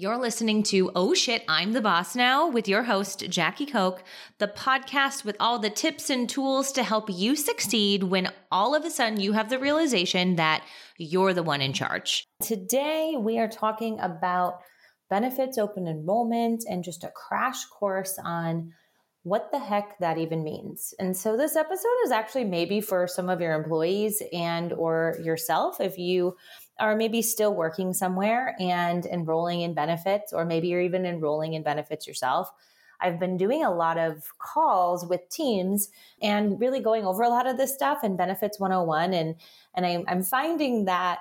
You're listening to Oh Shit, I'm the Boss Now with your host, Jackie Koch, the podcast with all the tips and tools to help you succeed when all of a sudden you have the realization that you're the one in charge. Today, we are talking about benefits open enrollment and just a crash course on what the heck that even means. And so this episode is actually maybe for some of your employees and or yourself if you are maybe still working somewhere and enrolling in benefits, or maybe you're even enrolling in benefits yourself. I've been doing a lot of calls with teams and really going over a lot of this stuff in Benefits 101. And, and I'm, I'm finding that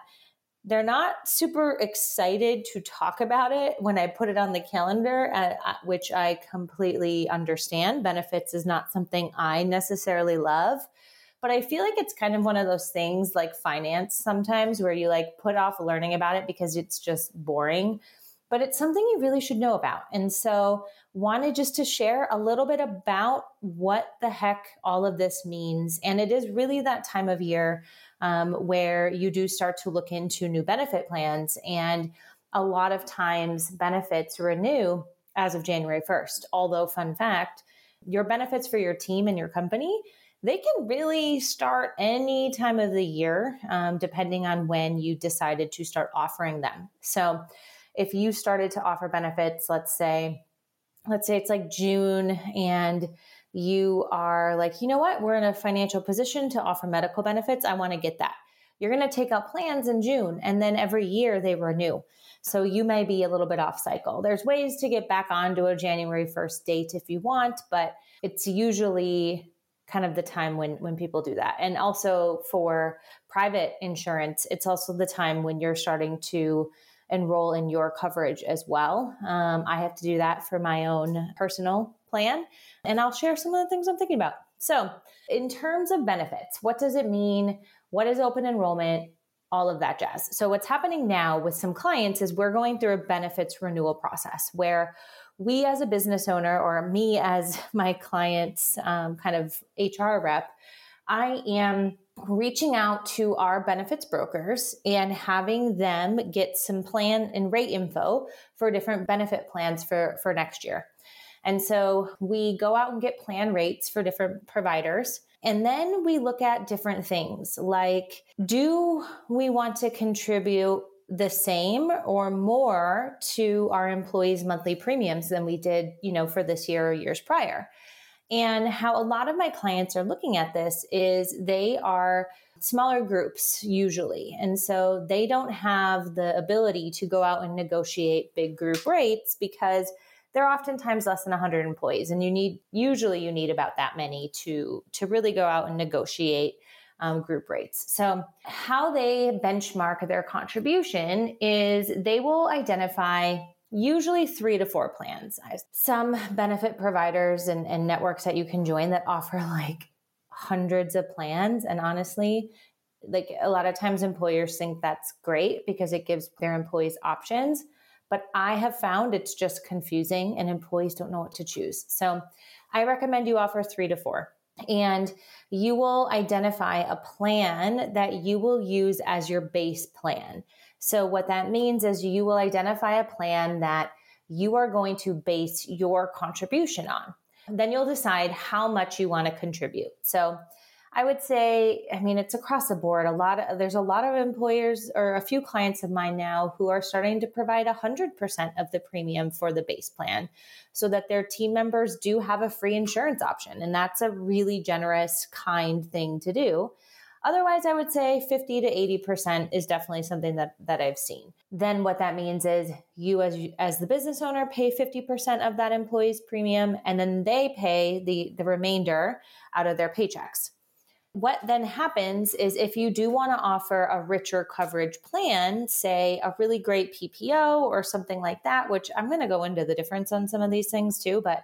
they're not super excited to talk about it when I put it on the calendar, uh, uh which I completely understand. Benefits is not something I necessarily love. But I feel like it's kind of one of those things like finance sometimes where you like put off learning about it because it's just boring. But it's something you really should know about. And so, wanted just to share a little bit about what the heck all of this means. And it is really that time of year um, where you do start to look into new benefit plans. And a lot of times, benefits renew as of January 1st. Although, fun fact, your benefits for your team and your company they can really start any time of the year, um, depending on when you decided to start offering them. So, if you started to offer benefits, let's say, let's say it's like June and you are like, you know what, we're in a financial position to offer medical benefits. I want to get that. You're going to take out plans in June and then every year they renew. So you may be a little bit off cycle. There's ways to get back onto a January 1st date if you want, but it's usually kind of the time when when people do that. And also for private insurance it's also the time when you're starting to enroll in your coverage as well. Um, i have to do that for my own personal plan and i'll share some of the things i'm thinking about. So in terms of benefits what does it mean? What is open enrollment? All of that jazz. So what's happening now with some clients is we're going through a benefits renewal process where we as a business owner or me as my client's um, kind of HR rep, I am reaching out to our benefits brokers and having them get some plan and rate info for different benefit plans for, for next year. And so we go out and get plan rates for different providers. And then we look at different things like do we want to contribute the same or more to our employees' monthly premiums than we did, you know, for this year or years prior. And how a lot of my clients are looking at this is they are smaller groups usually. And so they don't have the ability to go out and negotiate big group rates because they're oftentimes less than 100 employees and you need usually you need about that many to to really go out and negotiate um, group rates. So, how they benchmark their contribution is they will identify usually three to four plans. Some benefit providers and, and networks that you can join that offer like hundreds of plans. And honestly, like a lot of times employers think that's great because it gives their employees options. But I have found it's just confusing and employees don't know what to choose. So I recommend you offer three to four and you will identify a plan that you will use as your base plan. So, what that means is you will identify a plan that you are going to base your contribution on. Then you'll decide how much you want to contribute. So, I would say, I mean, it's across the board. A lot of there's a lot of employers or a few clients of mine now who are starting to provide 100% of the premium for the base plan so that their team members do have a free insurance option. And that's a really generous, kind thing to do. Otherwise, I would say 50 to 80% is definitely something that, that I've seen. Then what that means is you as, as the business owner pay 50% of that employee's premium and then they pay the, the remainder out of their paychecks what then happens is if you do want to offer a richer coverage plan, say a really great PPO or something like that, which I'm going to go into the difference on some of these things too, but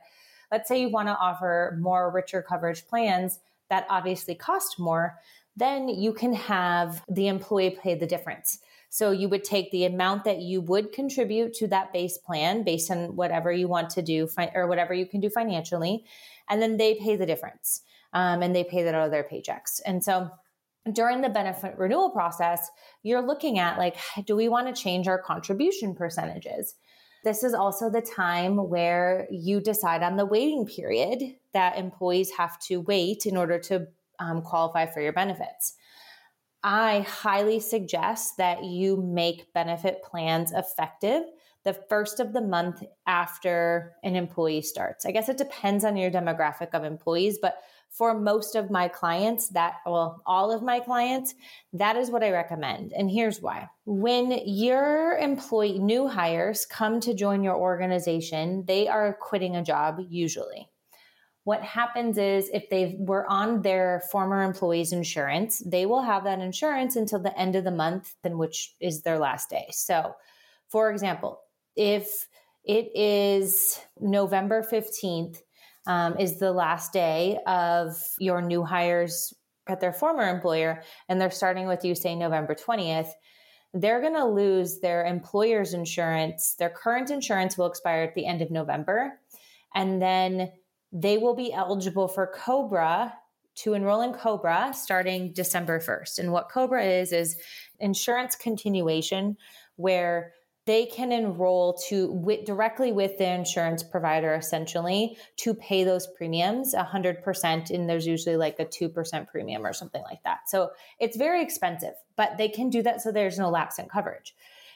let's say you want to offer more richer coverage plans that obviously cost more, then you can have the employee pay the difference. So you would take the amount that you would contribute to that base plan based on whatever you want to do or whatever you can do financially, and then they pay the difference um, and they pay that out of their paychecks. And so during the benefit renewal process, you're looking at like, do we want to change our contribution percentages? This is also the time where you decide on the waiting period that employees have to wait in order to um, qualify for your benefits. I highly suggest that you make benefit plans effective the first of the month after an employee starts. I guess it depends on your demographic of employees, but for most of my clients, that, well, all of my clients, that is what I recommend. And here's why. When your employee, new hires come to join your organization, they are quitting a job usually what happens is if they were on their former employee's insurance, they will have that insurance until the end of the month, then which is their last day. So, for example, if it is November 15th, um, is the last day of your new hires at their former employer, and they're starting with you, say November 20th, they're going to lose their employer's insurance. Their current insurance will expire at the end of November. And then they will be eligible for Cobra to enroll in Cobra starting December 1st. And what Cobra is, is insurance continuation where they can enroll to with, directly with the insurance provider essentially to pay those premiums 100% and there's usually like a 2% premium or something like that. So it's very expensive but they can do that so there's no lapse in coverage.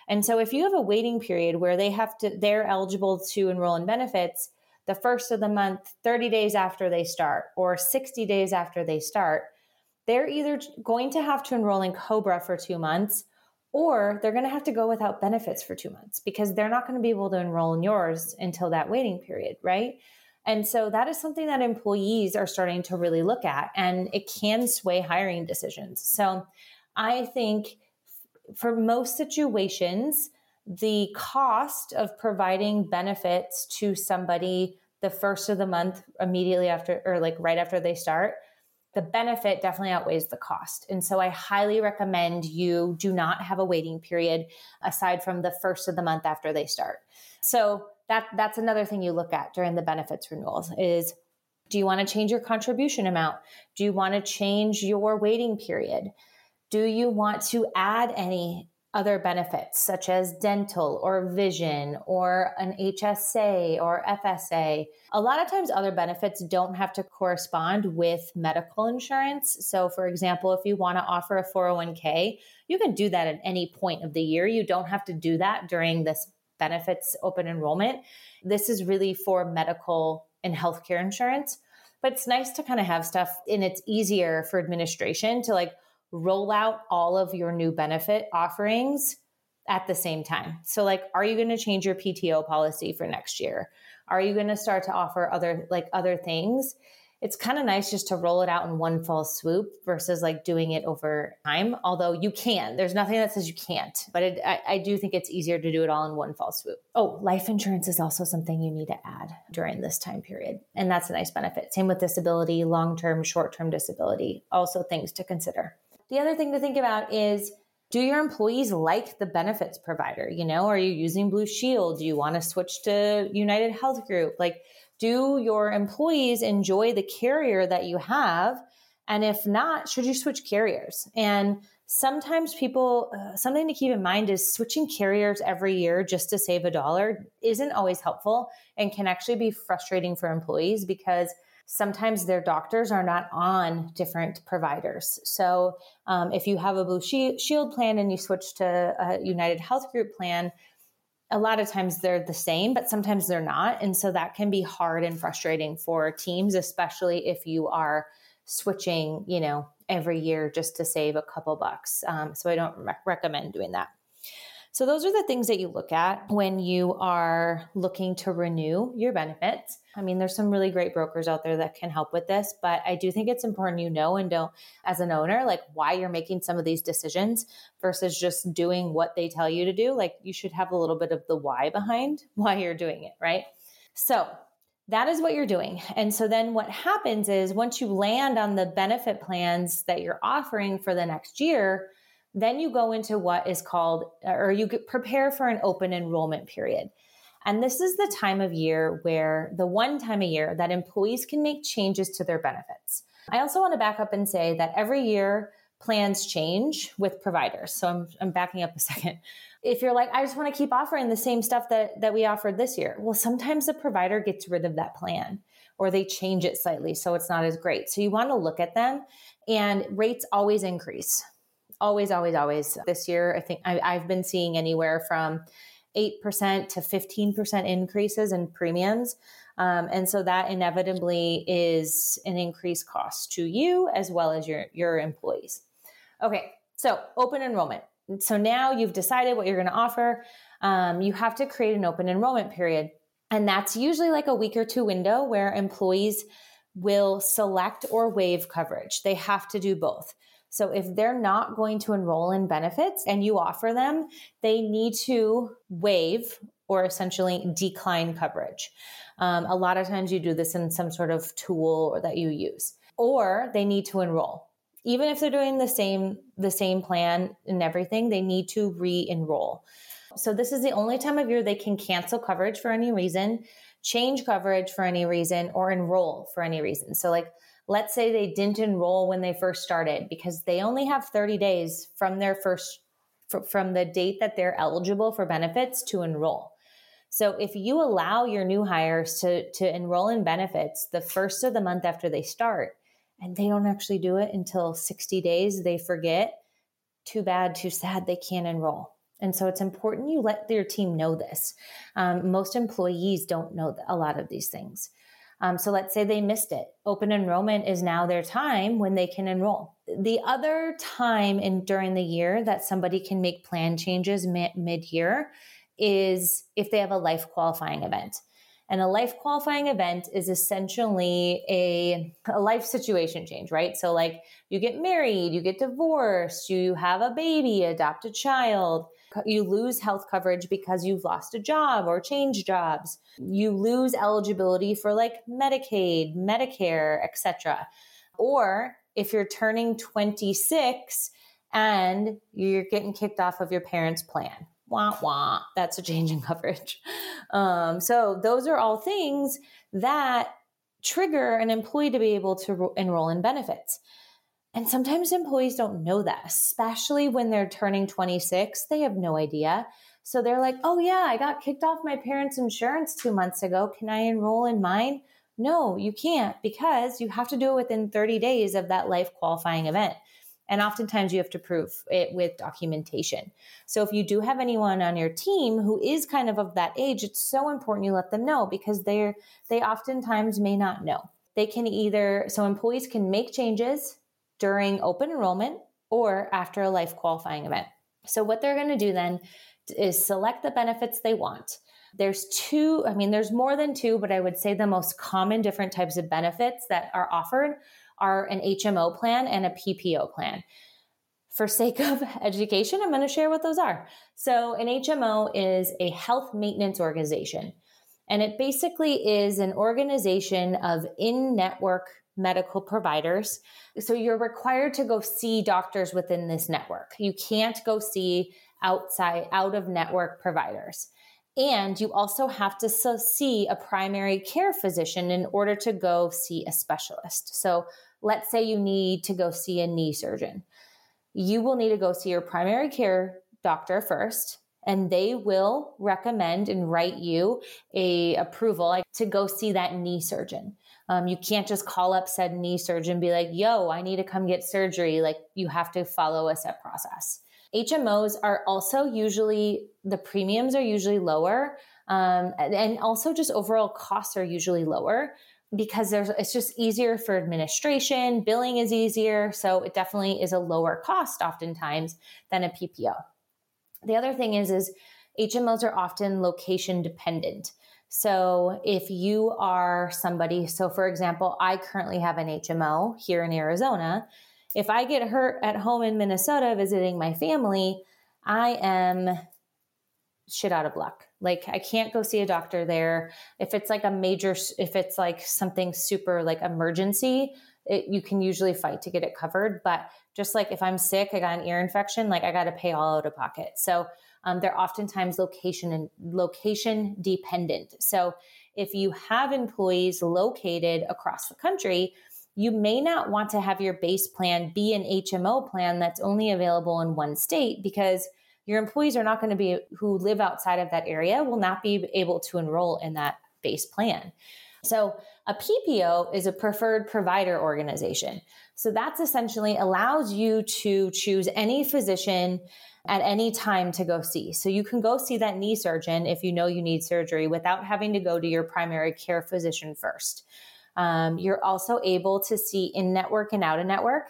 And so if you have a waiting period where they have to they're eligible to enroll in benefits the first of the month, 30 days after they start, or 60 days after they start, they're either going to have to enroll in Cobra for two months or they're going to have to go without benefits for two months because they're not going to be able to enroll in yours until that waiting period, right? And so that is something that employees are starting to really look at, and it can sway hiring decisions. So I think for most situations, the cost of providing benefits to somebody the first of the month immediately after or like right after they start the benefit definitely outweighs the cost. And so i highly recommend you do not have a waiting period aside from the first of the month after they start. So that that's another thing you look at during the benefits renewals is do you want to change your contribution amount? Do you want to change your waiting period? Do you want to add any other benefits such as dental or vision or an HSA or FSA. A lot of times, other benefits don't have to correspond with medical insurance. So, for example, if you want to offer a 401k, you can do that at any point of the year. You don't have to do that during this benefits open enrollment. This is really for medical and healthcare insurance. But it's nice to kind of have stuff and it's easier for administration to like roll out all of your new benefit offerings at the same time. So like are you going to change your PTO policy for next year? Are you going to start to offer other like other things? It's kind of nice just to roll it out in one fall swoop versus like doing it over time. Although you can, there's nothing that says you can't, but it, I, I do think it's easier to do it all in one fall swoop. Oh, life insurance is also something you need to add during this time period. And that's a nice benefit. Same with disability, long term, short term disability, also things to consider. The other thing to think about is do your employees like the benefits provider? You know, are you using Blue Shield? Do you want to switch to United Health Group? Like, do your employees enjoy the carrier that you have? And if not, should you switch carriers? And sometimes people, uh, something to keep in mind is switching carriers every year just to save a dollar isn't always helpful and can actually be frustrating for employees because sometimes their doctors are not on different providers. So um, if you have a Blue Shield plan and you switch to a United Health Group plan, a lot of times they're the same, but sometimes they're not. And so that can be hard and frustrating for teams, especially if you are switching, you know, every year just to save a couple bucks. Um, so I don't re- recommend doing that. So those are the things that you look at when you are looking to renew your benefits. I mean, there's some really great brokers out there that can help with this, but I do think it's important you know and don't, as an owner, like why you're making some of these decisions versus just doing what they tell you to do. Like you should have a little bit of the why behind why you're doing it, right? So that is what you're doing. And so then what happens is once you land on the benefit plans that you're offering for the next year, then you go into what is called, or you prepare for an open enrollment period. And this is the time of year where the one time a year that employees can make changes to their benefits. I also want to back up and say that every year plans change with providers. So I'm, I'm backing up a second. if you're like, I just want to keep offering the same stuff that, that we offered this year, well, sometimes the provider gets rid of that plan or they change it slightly so it's not as great. So you want to look at them and rates always increase. Always, always, always. This year, I think I, I've been seeing anywhere from 8% to 15% increases in premiums. Um, and so that inevitably is an increased cost to you as well as your, your employees. Okay, so open enrollment. So now you've decided what you're going to offer. Um, you have to create an open enrollment period. And that's usually like a week or two window where employees will select or waive coverage. They have to do both. So if they're not going to enroll in benefits and you offer them, they need to waive or essentially decline coverage. Um, a lot of times you do this in some sort of tool that you use, or they need to enroll. Even if they're doing the same the same plan and everything, they need to re-enroll. So this is the only time of year they can cancel coverage for any reason, change coverage for any reason, or enroll for any reason. So like let's say they didn't enroll when they first started because they only have 30 days from their first from the date that they're eligible for benefits to enroll. So if you allow your new hires to to enroll in benefits the first of the month after they start and they don't actually do it until 60 days, they forget, too bad, too sad, they can't enroll. And so it's important you let your team know this. Um, most employees don't know a lot of these things. Um, so let's say they missed it. Open enrollment is now their time when they can enroll. The other time in during the year that somebody can make plan changes mid year is if they have a life qualifying event. And a life qualifying event is essentially a, a life situation change, right? So, like you get married, you get divorced, you have a baby, adopt a child, you lose health coverage because you've lost a job or changed jobs. You lose eligibility for like Medicaid, Medicare, etc. Or if you're turning 26 and you're getting kicked off of your parents' plan. Wah wah. That's a change in coverage. Um, so those are all things that trigger an employee to be able to ro- enroll in benefits. And sometimes employees don't know that, especially when they're turning 26. They have no idea. So they're like, oh, yeah, I got kicked off my parents' insurance two months ago. Can I enroll in mine? No, you can't because you have to do it within 30 days of that life qualifying event. And oftentimes you have to prove it with documentation. So if you do have anyone on your team who is kind of of that age, it's so important you let them know because they're they oftentimes may not know. They can either so employees can make changes during open enrollment or after a life qualifying event. So, what they're going to do then is select the benefits they want. There's two, I mean, there's more than two, but I would say the most common different types of benefits that are offered are an HMO plan and a PPO plan. For sake of education, I'm going to share what those are. So, an HMO is a health maintenance organization, and it basically is an organization of in network medical providers. So you're required to go see doctors within this network. You can't go see outside, out of network providers. And you also have to see a primary care physician in order to go see a specialist. So let's say you need to go see a knee surgeon. You will need to go see your primary care doctor first and they will recommend and write you a approval to go see that knee surgeon. Um, you can't just call up said knee surgeon and be like, yo, I need to come get surgery. Like you have to follow a set process. HMOs are also usually, the premiums are usually lower. Um, and also just overall costs are usually lower because there's it's just easier for administration billing is easier so it definitely is a lower cost oftentimes than a ppo the other thing is is hmos are often location dependent so if you are somebody, so for example, I currently have an HMO here in Arizona. If I get hurt at home in Minnesota visiting my family, I am shit out of luck. Like I can't go see a doctor there. If it's like a major, if it's like something super like emergency, it, you can usually fight to get it covered. But just like if I'm sick, I got an ear infection, like I got to pay all out of pocket. So um, they're oftentimes location and location dependent. So if you have employees located across the country, you may not want to have your base plan be an HMO plan that's only available in one state because your employees are not going to be who live outside of that area will not be able to enroll in that base plan. So a PPO is a preferred provider organization. So that's essentially allows you to choose any physician at any time to go see. So you can go see that knee surgeon if you know you need surgery without having to go to your primary care physician first. Um, you're also able to see in network and out of network.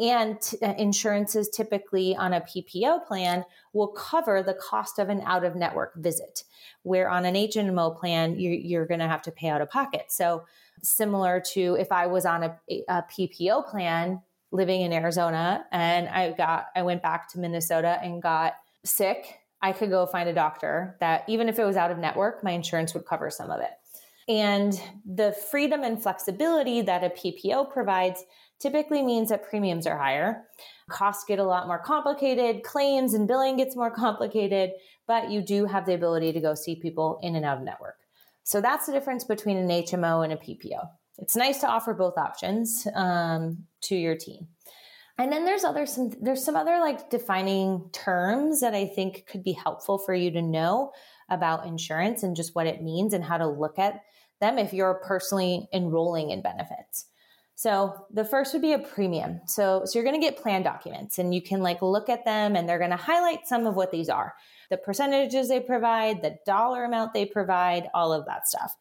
And t- uh, insurances typically on a PPO plan will cover the cost of an out of network visit, where on an HMO plan, you, you're going to have to pay out of pocket. So, similar to if I was on a, a PPO plan living in Arizona and I got, I went back to Minnesota and got sick, I could go find a doctor that even if it was out of network, my insurance would cover some of it. And the freedom and flexibility that a PPO provides typically means that premiums are higher. Costs get a lot more complicated, claims and billing gets more complicated, but you do have the ability to go see people in and out of network. So that's the difference between an HMO and a PPO. It's nice to offer both options um, to your team. And then there's other some there's some other like defining terms that I think could be helpful for you to know about insurance and just what it means and how to look at them if you're personally enrolling in benefits. So the first would be a premium. So, so you're going to get plan documents and you can like look at them and they're going to highlight some of what these are. The percentages they provide, the dollar amount they provide, all of that stuff.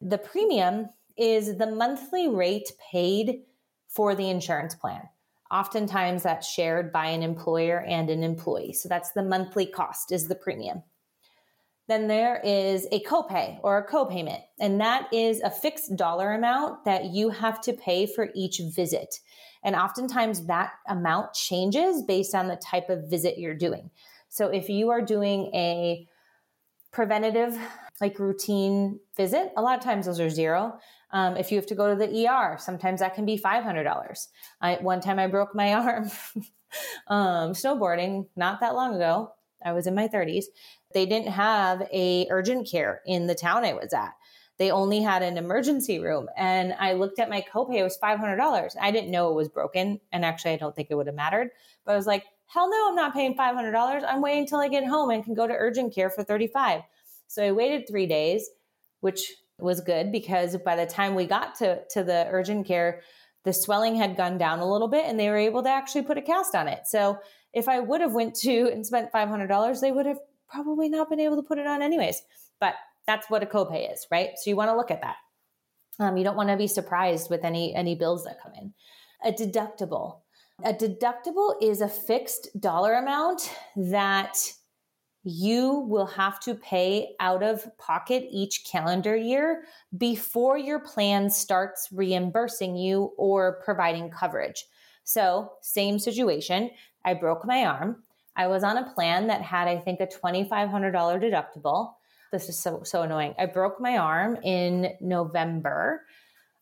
The premium is the monthly rate paid for the insurance plan. Oftentimes that's shared by an employer and an employee. So that's the monthly cost is the premium then there is a copay or a copayment, and that is a fixed dollar amount that you have to pay for each visit. And oftentimes that amount changes based on the type of visit you're doing. So if you are doing a preventative, like routine visit, a lot of times those are zero. Um, if you have to go to the ER, sometimes that can be $500. I, one time I broke my arm um, snowboarding not that long ago. I was in my 30s they didn't have a urgent care in the town I was at. They only had an emergency room. And I looked at my copay, it was $500. I didn't know it was broken. And actually, I don't think it would have mattered. But I was like, hell no, I'm not paying $500. I'm waiting until I get home and can go to urgent care for 35. So I waited three days, which was good because by the time we got to, to the urgent care, the swelling had gone down a little bit and they were able to actually put a cast on it. So if I would have went to and spent $500, they would have probably not been able to put it on anyways. But that's what a copay is, right? So you want to look at that. Um, you don't want to be surprised with any any bills that come in. A deductible. A deductible is a fixed dollar amount that you will have to pay out of pocket each calendar year before your plan starts reimbursing you or providing coverage. So, same situation. I broke my arm. I was on a plan that had, I think, a $2,500 deductible. This is so, so annoying. I broke my arm in November.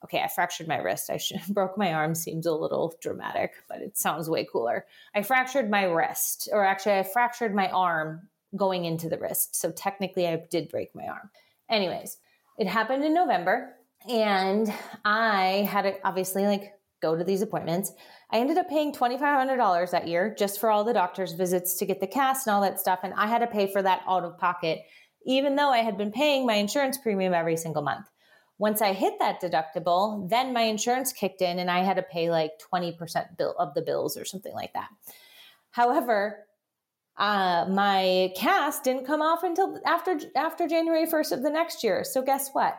Okay, I fractured my wrist. I should, broke my arm seems a little dramatic, but it sounds way cooler. I fractured my wrist, or actually, I fractured my arm going into the wrist. So technically, I did break my arm. Anyways, it happened in November, and I had to obviously like go to these appointments. I ended up paying $2,500 that year just for all the doctor's visits to get the cast and all that stuff. And I had to pay for that out of pocket, even though I had been paying my insurance premium every single month. Once I hit that deductible, then my insurance kicked in and I had to pay like 20% bill of the bills or something like that. However, uh, my cast didn't come off until after after January 1st of the next year. So guess what?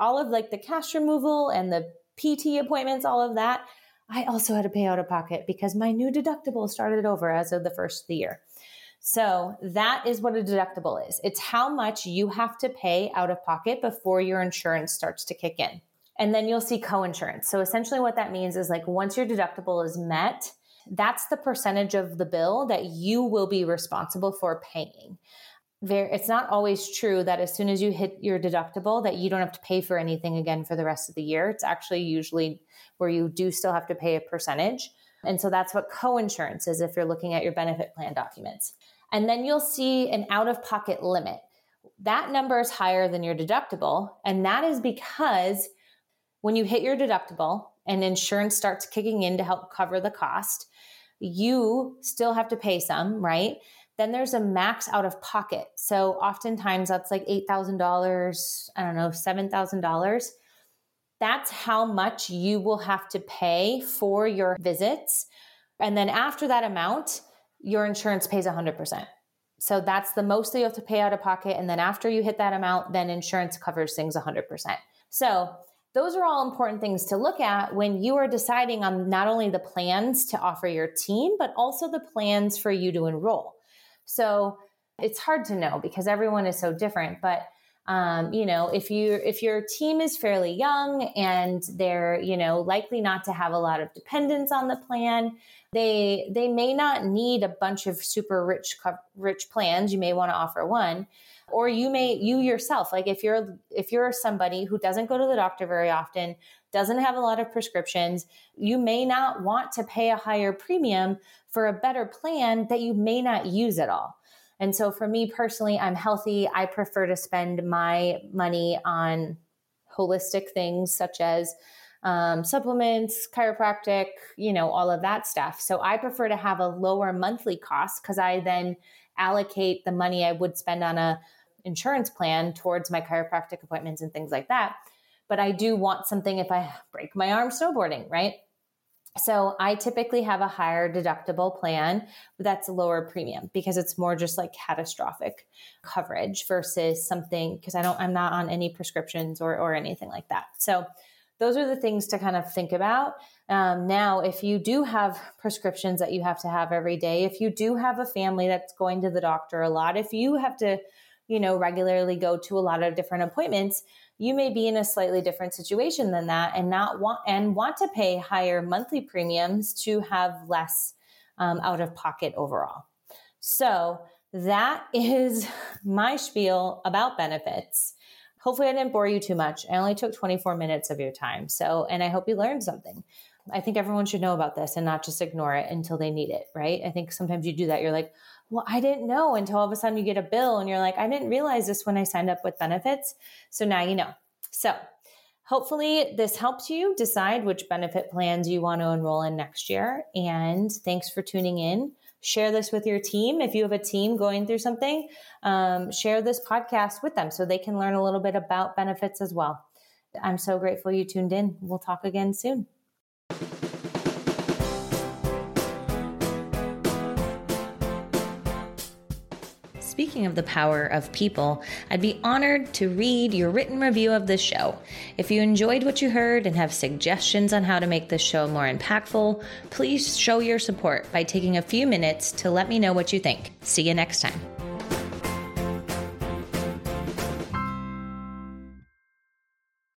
All of like the cast removal and the PT appointments, all of that, I also had to pay out of pocket because my new deductible started over as of the first of the year. So that is what a deductible is. It's how much you have to pay out of pocket before your insurance starts to kick in. And then you'll see co-insurance. So essentially what that means is like once your deductible is met, that's the percentage of the bill that you will be responsible for paying there it's not always true that as soon as you hit your deductible that you don't have to pay for anything again for the rest of the year. It's actually usually where you do still have to pay a percentage. And so that's what co-insurance is if you're looking at your benefit plan documents. And then you'll see an out of pocket limit. That number is higher than your deductible and that is because when you hit your deductible and insurance starts kicking in to help cover the cost you still have to pay some right then there's a max out of pocket. So oftentimes that's like $8,000, I don't know, $7,000. That's how much you will have to pay for your visits. And then after that amount, your insurance pays 100%. So that's the most that you have to pay out of pocket. And then after you hit that amount, then insurance covers things 100%. So those are all important things to look at when you are deciding on not only the plans to offer your team, but also the plans for you to enroll. So it's hard to know because everyone is so different, but um, you know if you if your team is fairly young and they're you know likely not to have a lot of dependence on the plan they they may not need a bunch of super rich rich plans. You may want to offer one or you may you yourself like if you're if you're somebody who doesn't go to the doctor very often doesn't have a lot of prescriptions you may not want to pay a higher premium for a better plan that you may not use at all and so for me personally i'm healthy i prefer to spend my money on holistic things such as um, supplements, chiropractic, you know, all of that stuff. So I prefer to have a lower monthly cost because I then allocate the money I would spend on a insurance plan towards my chiropractic appointments and things like that. But I do want something if I break my arm snowboarding, right? So I typically have a higher deductible plan that's a lower premium because it's more just like catastrophic coverage versus something because I don't I'm not on any prescriptions or or anything like that. So those are the things to kind of think about. Um, now, if you do have prescriptions that you have to have every day, if you do have a family that's going to the doctor a lot, if you have to you know, regularly go to a lot of different appointments, you may be in a slightly different situation than that and not want and want to pay higher monthly premiums to have less um, out of pocket overall. So that is my spiel about benefits. Hopefully, I didn't bore you too much. I only took 24 minutes of your time. So, and I hope you learned something. I think everyone should know about this and not just ignore it until they need it, right? I think sometimes you do that. You're like, well, I didn't know until all of a sudden you get a bill and you're like, I didn't realize this when I signed up with benefits. So now you know. So hopefully this helps you decide which benefit plans you want to enroll in next year. And thanks for tuning in. Share this with your team. If you have a team going through something, um, share this podcast with them so they can learn a little bit about benefits as well. I'm so grateful you tuned in. We'll talk again soon. Speaking of the power of people, I'd be honored to read your written review of this show. If you enjoyed what you heard and have suggestions on how to make this show more impactful, please show your support by taking a few minutes to let me know what you think. See you next time.